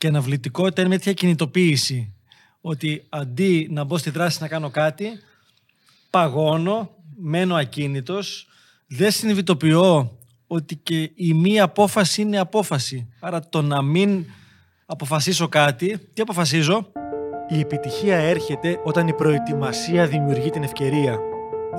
Και αναβλητικότητα είναι μια τέτοια κινητοποίηση. Ότι αντί να μπω στη δράση να κάνω κάτι, παγώνω, μένω ακίνητος, δεν συνειδητοποιώ ότι και η μία απόφαση είναι απόφαση. Άρα το να μην αποφασίσω κάτι, τι αποφασίζω; Η επιτυχία έρχεται όταν η προετοιμασία δημιουργεί την ευκαιρία.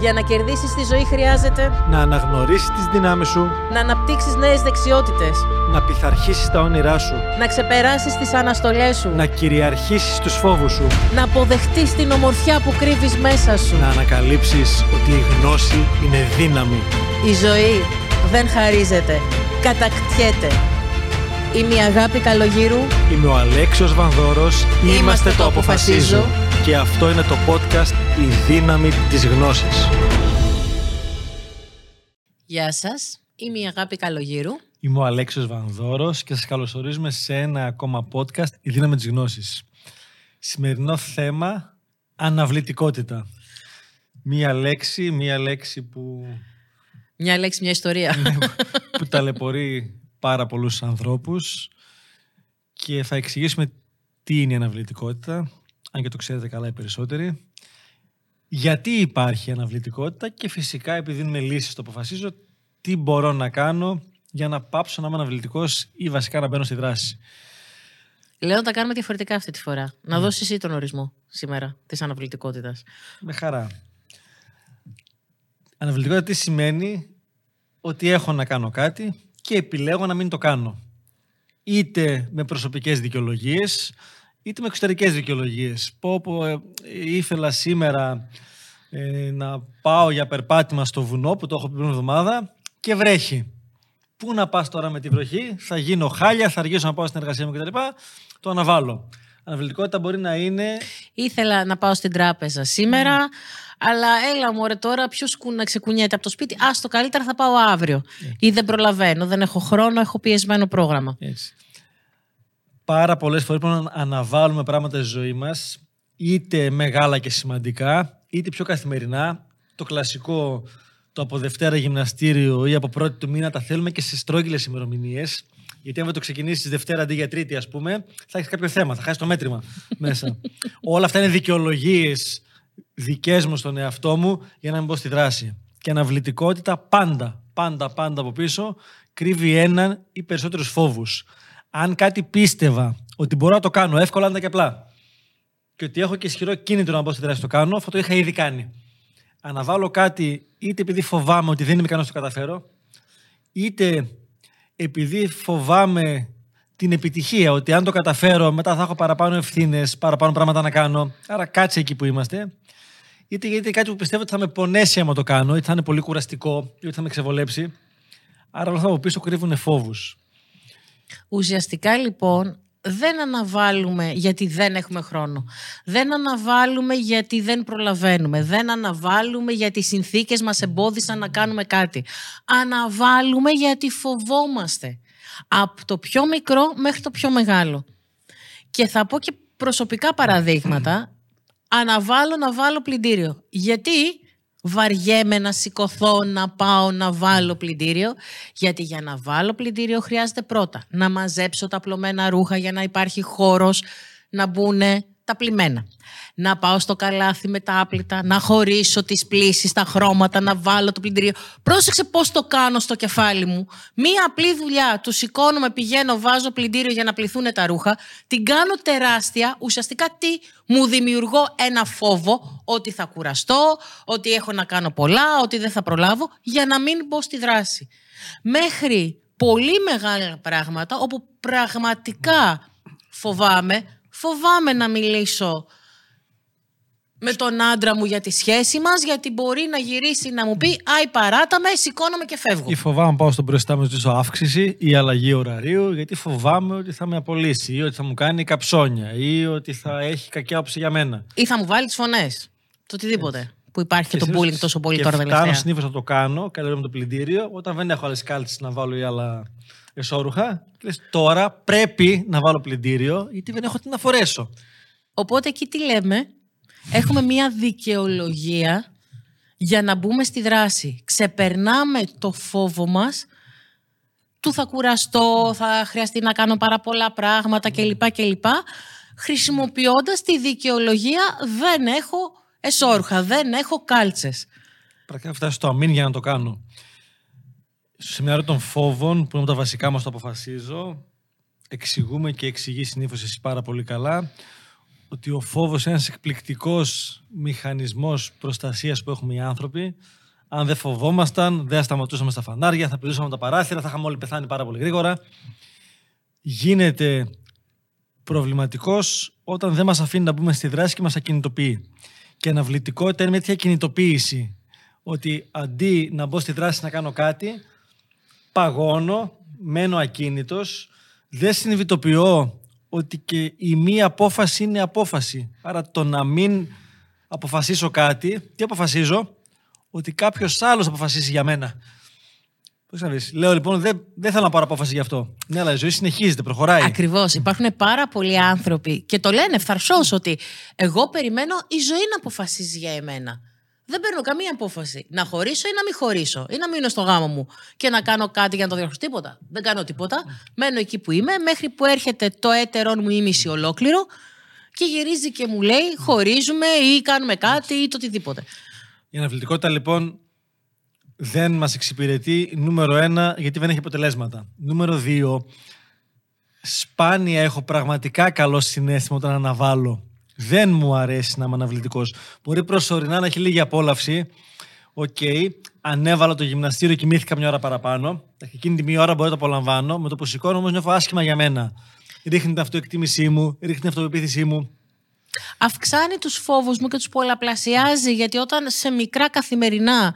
Για να κερδίσεις τη ζωή χρειάζεται Να αναγνωρίσεις τις δυνάμεις σου, να αναπτύξεις νέες δεξιότητες, να πειθαρχήσεις τα όνειρά σου, να ξεπεράσεις τις αναστολές σου, να κυριαρχήσεις τους φόβους σου, να αποδεχτείς την ομορφιά που κρύβεις μέσα σου. να ανακαλύψεις ότι η γνώση είναι δύναμη. Η ζωή δεν χαρίζεται, κατακτιέται. Είμαι η Αγάπη Καλογύρου. Είμαι ο Αλέξιος Βανδόρος, Είμαστε το αποφασίζω. Και αυτό είναι το podcast «Η δύναμη της γνώσης». Γεια σας. Είμαι η Αγάπη Καλογύρου. Είμαι ο Αλέξιος Βανδόρος και σας καλωσορίζουμε σε ένα ακόμα podcast «Η δύναμη της γνώσης». Σημερινό θέμα, αναβλητικότητα. Μία λέξη, μία λέξη που, Μια λέξη, μια ιστορία. που ταλαιπωρεί πάρα πολλούς ανθρώπους και θα εξηγήσουμε τι είναι η αναβλητικότητα, αν και το ξέρετε καλά οι περισσότεροι. Γιατί υπάρχει αναβλητικότητα και φυσικά επειδή δίνουμε λύσεις το αποφασίζω τι μπορώ να κάνω για να πάψω να είμαι αναβλητικός ή βασικά να μπαίνω στη δράση. Λέω να τα κάνουμε διαφορετικά αυτή τη φορά. Να δώσεις εσύ τον ορισμό σήμερα της αναβλητικότητας. Με χαρά. Αναβλητικότητα τι σημαίνει; Ότι έχω να κάνω κάτι και επιλέγω να μην το κάνω. Είτε με προσωπικές δικαιολογίες, είτε με εξωτερικές δικαιολογίες. Πω πω ε, ήθελα σήμερα ε, να πάω για περπάτημα στο βουνό που το έχω πει πριν εβδομάδα και βρέχει. Πού να πας τώρα με τη βροχή, θα γίνω χάλια, θα αργήσω να πάω στην εργασία μου κτλ. Το αναβάλω. Αναβλητικότητα μπορεί να είναι Ήθελα να πάω στην τράπεζα σήμερα, αλλά έλα μωρέ τώρα ποιος κου- να ξεκουνιέται από το σπίτι. Ας το καλύτερα θα πάω αύριο. Ή δεν προλαβαίνω, δεν έχω χρόνο, έχω πιεσμένο πρόγραμμα. Έτσι. Πάρα πολλές φορές πρέπει να αναβάλουμε πράγματα στη ζωή μας, είτε μεγάλα και σημαντικά, είτε πιο καθημερινά. Το κλασικό, το από Δευτέρα γυμναστήριο ή από πρώτη του μήνα τα θέλουμε και σε στρόγγυλες ημερομηνίες. Γιατί αν δεν το ξεκινήσεις Δευτέρα αντί για Τρίτη, ας πούμε, θα έχεις κάποιο θέμα, θα χάσεις το μέτρημα μέσα. Όλα αυτά είναι δικαιολογίες δικές μου στον εαυτό μου για να μην μπω στη δράση. Και αναβλητικότητα πάντα, πάντα, πάντα από πίσω κρύβει έναν ή περισσότερους φόβους. Αν κάτι πίστευα ότι μπορώ να το κάνω εύκολα, άντα και απλά, και ότι έχω και ισχυρό κίνητρο να μπω στη δράση το κάνω, αυτό το είχα ήδη κάνει. Αναβάλω κάτι είτε επειδή φοβάμαι ότι δεν είμαι ικανός να το καταφέρω, είτε επειδή φοβάμαι την επιτυχία, ότι αν το καταφέρω μετά θα έχω παραπάνω ευθύνες, παραπάνω πράγματα να κάνω. Άρα κάτσε εκεί που είμαστε. Είτε γιατί είναι κάτι που πιστεύω ότι θα με πονέσει άμα το κάνω, είτε θα είναι πολύ κουραστικό, είτε θα με ξεβολέψει. Άρα όλα αυτά από πίσω κρύβουν φόβους. Ουσιαστικά λοιπόν δεν αναβάλουμε γιατί δεν έχουμε χρόνο. Δεν αναβάλουμε γιατί δεν προλαβαίνουμε. Δεν αναβάλουμε γιατί οι συνθήκες μας εμπόδισαν να κάνουμε κάτι. Αναβάλουμε γιατί φοβόμαστε. Από το πιο μικρό μέχρι το πιο μεγάλο. Και θα πω και προσωπικά παραδείγματα. Αναβάλω να βάλω πλυντήριο. Γιατί; Βαριέμαι να σηκωθώ, να πάω να βάλω πλυντήριο. Γιατί για να βάλω πλυντήριο χρειάζεται πρώτα να μαζέψω τα πλωμένα ρούχα για να υπάρχει χώρος να μπουν τα πλημμένα. Να πάω στο καλάθι με τα άπλυτα, να χωρίσω τις πλήσεις, τα χρώματα, να βάλω το πλυντήριο. Πρόσεξε πώς το κάνω στο κεφάλι μου. Μία απλή δουλειά. Του σηκώνομαι, πηγαίνω, βάζω πλυντήριο για να πληθούν τα ρούχα. Την κάνω τεράστια. Ουσιαστικά τι; Μου δημιουργώ ένα φόβο ότι θα κουραστώ, ότι έχω να κάνω πολλά, ότι δεν θα προλάβω, για να μην μπω στη δράση. Μέχρι πολύ μεγάλα πράγματα όπου πραγματικά φοβάμαι, φοβάμαι να μιλήσω με τον άντρα μου για τη σχέση μας, γιατί μπορεί να γυρίσει να μου πει «Άι παράτα με, σηκώνομαι και φεύγω». Ή φοβάμαι να πάω στο μπροστά μου να ζητήσω αύξηση ή αλλαγή ωραρίου, γιατί φοβάμαι ότι θα με απολύσει ή ότι θα μου κάνει καψόνια ή ότι θα έχει κακιά άποψη για μένα. Ή θα μου βάλει τις φωνές. Το οτιδήποτε. Που υπάρχει και, το συνήθως- bullying τόσο πολύ και τώρα φτάνω τελευταία. συνήθως να το κάνω, καλή ώρα με το πλυντήριο, όταν δεν έχω άλλες κάλτσε να βάλω ή άλλα εσώρουχα. Και λες, τώρα πρέπει να βάλω πλυντήριο, γιατί δεν έχω τι να φορέσω. Οπότε εκεί τι λέμε, έχουμε μια δικαιολογία για να μπούμε στη δράση. Ξεπερνάμε το φόβο μας του θα κουραστώ, θα χρειαστεί να κάνω πάρα πολλά πράγματα κλπ. κλπ χρησιμοποιώντας τη δικαιολογία δεν έχω εσόρουχα, δεν έχω κάλτσες. Πρακτικά φτάσει στο αμήν για να το κάνω. Στο σεμινάριο των φόβων, που είναι τα βασικά μας το αποφασίζω, εξηγούμε και εξηγεί συνήθως εσύ πάρα πολύ καλά ότι ο φόβος είναι ένας εκπληκτικός μηχανισμός προστασίας που έχουμε οι άνθρωποι. Αν δεν φοβόμασταν, δεν θα σταματούσαμε στα φανάρια, θα πηδούσαμε τα παράθυρα, θα είχαμε όλοι πεθάνει πάρα πολύ γρήγορα. Γίνεται προβληματικός όταν δεν μας αφήνει να μπούμε στη δράση και μας ακινητοποιεί. Και αναβλητικότητα είναι μια τέτοια κινητοποίηση. Ότι αντί να μπω στη δράση να κάνω κάτι, παγώνω, μένω ακίνητος, δεν συνειδητοποιώ ότι και η μία απόφαση είναι απόφαση. Άρα το να μην αποφασίσω κάτι, τι αποφασίζω, ότι κάποιος άλλος αποφασίσει για μένα. Πώς να Λέω λοιπόν, δεν, δεν θέλω να πάρω απόφαση γι' αυτό. Ναι, αλλά η ζωή συνεχίζεται, προχωράει. Ακριβώς. Υπάρχουν πάρα πολλοί άνθρωποι και το λένε ευθαρσώς ότι εγώ περιμένω η ζωή να αποφασίζει για εμένα. Δεν παίρνω καμία απόφαση. Να χωρίσω ή να μην χωρίσω. Ή να μείνω στο γάμο μου και να κάνω κάτι για να το διορθώσω. Τίποτα. Δεν κάνω τίποτα. Μένω εκεί που είμαι μέχρι που έρχεται το έτερό μου ή μισή ολόκληρο και γυρίζει και μου λέει χωρίζουμε ή κάνουμε κάτι ή το οτιδήποτε. Η αναβλητικότητα λοιπόν δεν μας εξυπηρετεί νούμερο ένα γιατί δεν έχει αποτελέσματα. Νούμερο δύο, σπάνια έχω πραγματικά καλό συνέστημα όταν αναβάλω. Δεν μου αρέσει να είμαι αναβλητικός. Μπορεί προσωρινά να έχει λίγη απόλαυση. Οκ, okay. ανέβαλα το γυμναστήριο, κοιμήθηκα μια ώρα παραπάνω. Εκείνη τη μία ώρα μπορεί να το απολαμβάνω. Με το που σηκώνω όμως νιώθω άσχημα για μένα. Ρίχνει την αυτοεκτίμησή μου, ρίχνει την αυτοπεποίθησή μου. Αυξάνει τους φόβους μου και τους πολλαπλασιάζει γιατί όταν σε μικρά καθημερινά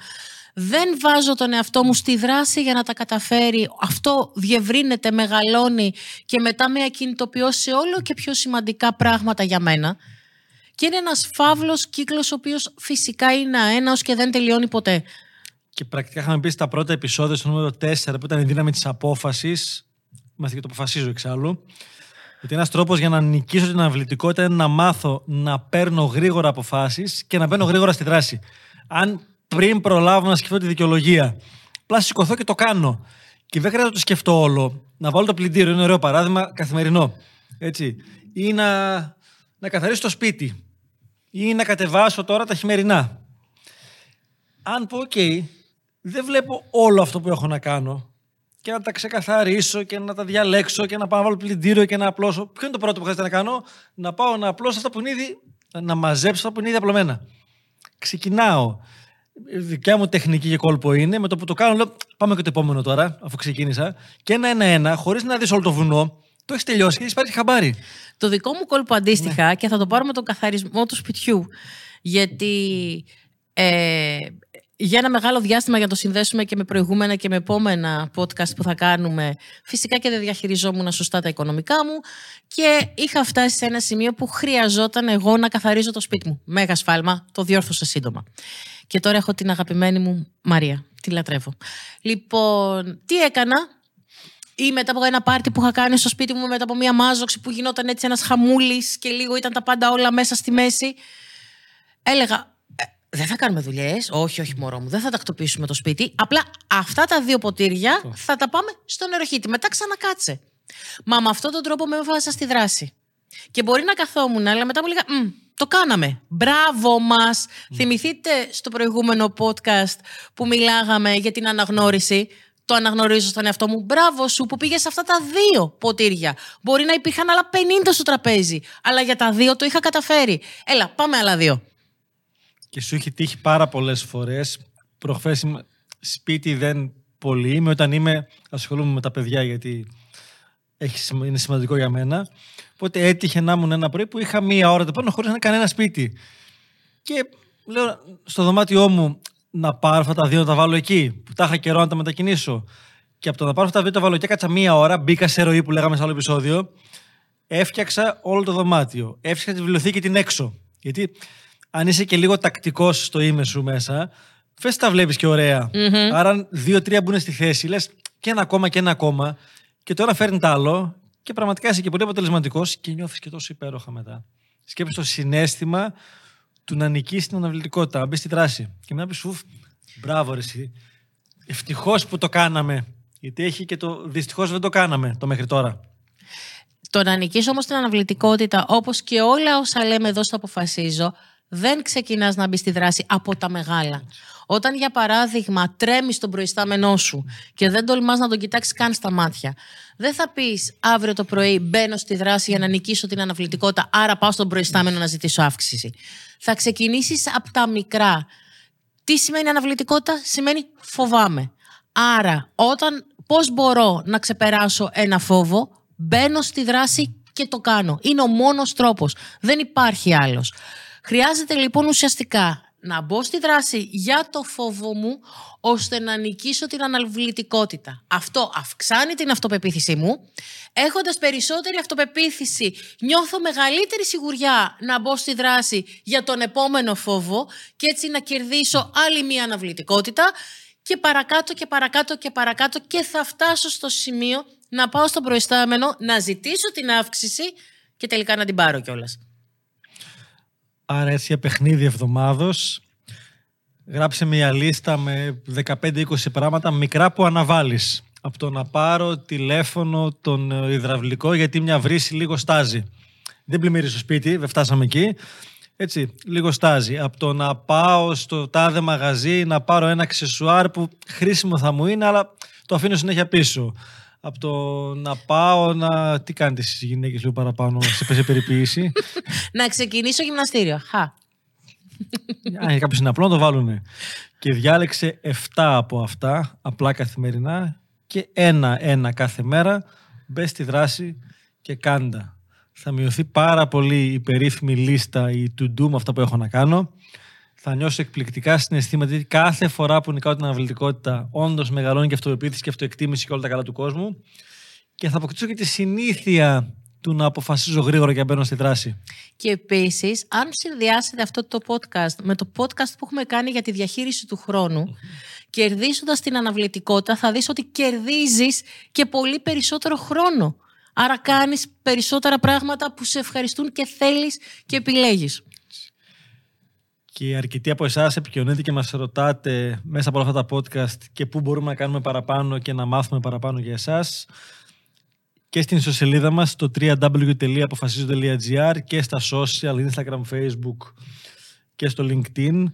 δεν βάζω τον εαυτό μου στη δράση για να τα καταφέρει. Αυτό διευρύνεται, μεγαλώνει και μετά με ακινητοποιώ σε όλο και πιο σημαντικά πράγματα για μένα. Και είναι ένας φαύλος κύκλος ο οποίος φυσικά είναι αέναος και δεν τελειώνει ποτέ. Και πρακτικά είχαμε πει στα πρώτα επεισόδια, στο νούμερο 4, που ήταν η δύναμη της απόφασης, Είμαστε και το αποφασίζω εξάλλου, ότι ένας τρόπος για να νικήσω την αναβλητικότητα είναι να μάθω να παίρνω γρήγορα αποφάσεις και να μπαίνω γρήγορα στη δράση. Αν πριν προλάβω να σκεφτώ τη δικαιολογία. Απλά σηκωθώ και το κάνω. Και δεν χρειάζεται να το σκεφτώ όλο. Να βάλω το πλυντήριο, είναι ωραίο παράδειγμα, καθημερινό. Έτσι. Ή να, να καθαρίσω το σπίτι. Ή να κατεβάσω τώρα τα χειμερινά. Αν πω, OK, δεν βλέπω όλο αυτό που έχω να κάνω και να τα ξεκαθαρίσω και να τα διαλέξω και να πάω να βάλω πλυντήριο και να απλώσω. Ποιο είναι το πρώτο που χρειάζεται να κάνω, να πάω να απλώσω αυτά που είναι ήδη, να μαζέψω αυτά που είναι ήδη απλωμένα. Ξεκινάω δικιά μου τεχνική και κόλπο είναι με το που το κάνω, λέω πάμε και το επόμενο τώρα, αφού ξεκίνησα. Και ένα-ένα, χωρίς να δεις όλο το βουνό, το έχεις τελειώσει και έχεις πάρει χαμπάρι. Το δικό μου κόλπο αντίστοιχα ναι. και θα το πάρω με τον καθαρισμό του σπιτιού. Γιατί ε, για ένα μεγάλο διάστημα για να το συνδέσουμε και με προηγούμενα και με επόμενα podcast που θα κάνουμε. Φυσικά και δεν διαχειριζόμουν σωστά τα οικονομικά μου και είχα φτάσει σε ένα σημείο που χρειαζόταν εγώ να καθαρίζω το σπίτι μου. Μέγα σφάλμα, το διόρθωσα σύντομα. Και τώρα έχω την αγαπημένη μου Μαρία. Τη λατρεύω. Λοιπόν, τι έκανα; Ή μετά από ένα πάρτι που είχα κάνει στο σπίτι μου, μετά από μια μάζοξη που γινόταν έτσι ένας χαμούλης και λίγο ήταν τα πάντα όλα μέσα στη μέση. Έλεγα, «Ε, δεν θα κάνουμε δουλειές. Όχι, όχι, μωρό μου. Δεν θα τακτοποιήσουμε το σπίτι. Απλά αυτά τα δύο ποτήρια θα τα πάμε στο νεροχύτη. Μετά ξανακάτσε. Μα με αυτόν τον τρόπο με έβαζα στη δράση. Και μπορεί να καθόμουν, αλλά μετά μου λέγα, το κάναμε. Μπράβο μας. Θυμηθείτε στο προηγούμενο podcast που μιλάγαμε για την αναγνώριση. Το αναγνωρίζω στον εαυτό μου. Μπράβο σου που πήγες σε αυτά τα δύο ποτήρια. Μπορεί να υπήρχαν άλλα 50 στο τραπέζι. Αλλά για τα δύο το είχα καταφέρει. Έλα, πάμε άλλα δύο. Και σου έχει τύχει πάρα πολλές φορές. Προχθές σπίτι δεν πολύ. Είμαι όταν είμαι, ασχολούμαι με τα παιδιά γιατί έχει, είναι σημαντικό για μένα. Οπότε έτυχε να ήμουν ένα πρωί που είχα μία ώρα το πάνω χωρίς να κανένα σπίτι. Και λέω στο δωμάτιό μου να πάρω αυτά τα δύο να τα βάλω εκεί, που τα είχα καιρό να τα μετακινήσω. Και από το να πάρω αυτά τα δύο τα βάλω και έκατσα μία ώρα, μπήκα σε ροή που λέγαμε σε άλλο επεισόδιο. Έφτιαξα όλο το δωμάτιο. Έφτιαξα τη βιβλιοθήκη την έξω. Γιατί αν είσαι και λίγο τακτικός στο ime σου μέσα, φες τα βλέπεις και ωραία. Mm-hmm. Άρα, δύο-τρία μπουν στη θέση, λες και ένα ακόμα και ένα ακόμα. Και τώρα φέρνει το άλλο και πραγματικά είσαι και πολύ αποτελεσματικός και νιώθεις και τόσο υπέροχα μετά. Σκέψτε το συνέστημα του να νικήσεις την αναβλητικότητα, να μπεις στη δράση. Και να πεις σου, μπράβο, ρε, εσύ. Ευτυχώς που το κάναμε. Γιατί έχει και το. Δυστυχώς δεν το κάναμε το μέχρι τώρα. Το να νικήσω όμως την αναβλητικότητα, όπως και όλα όσα λέμε εδώ στο αποφασίζω, δεν ξεκινάς να μπεις στη δράση από τα μεγάλα. Όταν, για παράδειγμα, τρέμεις τον προϊστάμενό σου και δεν τολμάς να τον κοιτάξεις καν στα μάτια, δεν θα πεις αύριο το πρωί μπαίνω στη δράση για να νικήσω την αναβλητικότητα, άρα πάω στον προϊστάμενο να ζητήσω αύξηση. Θα ξεκινήσεις από τα μικρά. Τι σημαίνει αναβλητικότητα, σημαίνει φοβάμαι. Άρα, όταν πώς μπορώ να ξεπεράσω ένα φόβο, μπαίνω στη δράση και το κάνω. Είναι ο μόνος τρόπος. Δεν υπάρχει άλλος. Χρειάζεται λοιπόν ουσιαστικά να μπω στη δράση για το φόβο μου ώστε να νικήσω την αναβλητικότητα. Αυτό αυξάνει την αυτοπεποίθησή μου. Έχοντας περισσότερη αυτοπεποίθηση νιώθω μεγαλύτερη σιγουριά να μπω στη δράση για τον επόμενο φόβο και έτσι να κερδίσω άλλη μία αναβλητικότητα και παρακάτω και παρακάτω και παρακάτω και θα φτάσω στο σημείο να πάω στον προϊστάμενο, να ζητήσω την αύξηση και τελικά να την πάρω κιόλας. Άρα έτσι για παιχνίδι εβδομάδος γράψε μια λίστα με 15-20 πράγματα μικρά που αναβάλεις. Από το να πάρω τηλέφωνο τον υδραυλικό γιατί μια βρύση λίγο στάζει. Δεν πλημμύρει στο σπίτι, δεν φτάσαμε εκεί. Έτσι, λίγο στάζει. Από το να πάω στο τάδε μαγαζί να πάρω ένα αξεσουάρ που χρήσιμο θα μου είναι, αλλά το αφήνω συνέχεια πίσω. Από το να πάω να. Τι κάνετε εσείς γυναίκες λίγο παραπάνω, σε περιποίηση; να ξεκινήσω γυμναστήριο. Χα. Αν είναι κάποιο είναι απλό, να το βάλουν. Και διάλεξε 7 από αυτά, απλά καθημερινά, και ένα-ένα κάθε μέρα. Μπες στη δράση και κάντα θα μειωθεί πάρα πολύ η περίφημη λίστα, η to-do με αυτά που έχω να κάνω. Θα νιώσω εκπληκτικά συναισθήματα γιατί κάθε φορά που νικάω την αναβλητικότητα, όντως μεγαλώνει και αυτοεπίθεση και αυτοεκτίμηση και όλα τα καλά του κόσμου. Και θα αποκτήσω και τη συνήθεια του να αποφασίζω γρήγορα και μπαίνω στη δράση. Και επίσης, αν συνδυάσετε αυτό το podcast με το podcast που έχουμε κάνει για τη διαχείριση του χρόνου, mm-hmm. κερδίζοντας την αναβλητικότητα, θα δεις ότι κερδίζεις και πολύ περισσότερο χρόνο. Άρα κάνεις περισσότερα πράγματα που σε ευχαριστούν και θέλεις και επιλέγεις. Και αρκετοί από εσάς επικοινωνείτε και μας ρωτάτε μέσα από όλα αυτά τα podcast και πού μπορούμε να κάνουμε παραπάνω και να μάθουμε παραπάνω για εσάς. Και στην ιστοσελίδα μας στο www.apofasizo.gr και στα social, Instagram, Facebook και στο LinkedIn.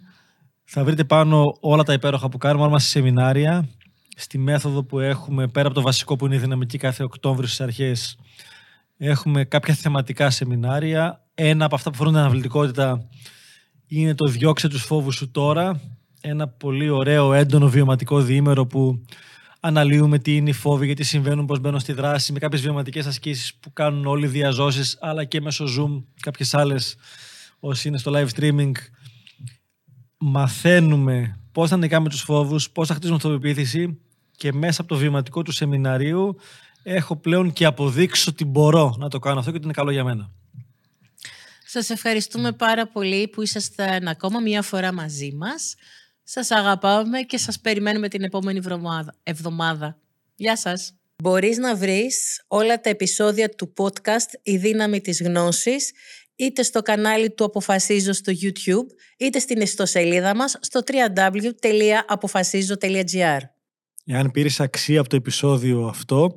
Θα βρείτε πάνω όλα τα υπέροχα που κάνουμε, όλα μας σεμινάρια στη μέθοδο που έχουμε, πέρα από το βασικό που είναι η δυναμική κάθε Οκτώβριο στις αρχές, έχουμε κάποια θεματικά σεμινάρια. Ένα από αυτά που φορούν την αναβλητικότητα είναι το «Διώξε τους φόβους σου τώρα». Ένα πολύ ωραίο, έντονο βιωματικό διήμερο που αναλύουμε τι είναι οι φόβοι, γιατί συμβαίνουν, πώς μπαίνουν στη δράση, με κάποιες βιωματικές ασκήσεις που κάνουν όλοι οι διαζώσεις, αλλά και μέσω Zoom, κάποιες άλλες όσοι είναι στο live streaming. Μαθαίνουμε πώς θα νικάμε τους φόβους, πώς θα χτίσουμε αυτοπεποίθηση και μέσα από το βιωματικό του σεμιναρίου έχω πλέον και αποδείξει ότι μπορώ να το κάνω αυτό και ότι είναι καλό για μένα. Σας ευχαριστούμε πάρα πολύ που ήσασταν ακόμα μία φορά μαζί μας. Σας αγαπάμε και σας περιμένουμε την επόμενη εβδομάδα. Γεια σας. Μπορείς να βρεις όλα τα επεισόδια του podcast «Η δύναμη της γνώσης» είτε στο κανάλι του Αποφασίζω στο YouTube, είτε στην ιστοσελίδα μας στο www.apofasizo.gr. Εάν πήρες αξία από το επεισόδιο αυτό,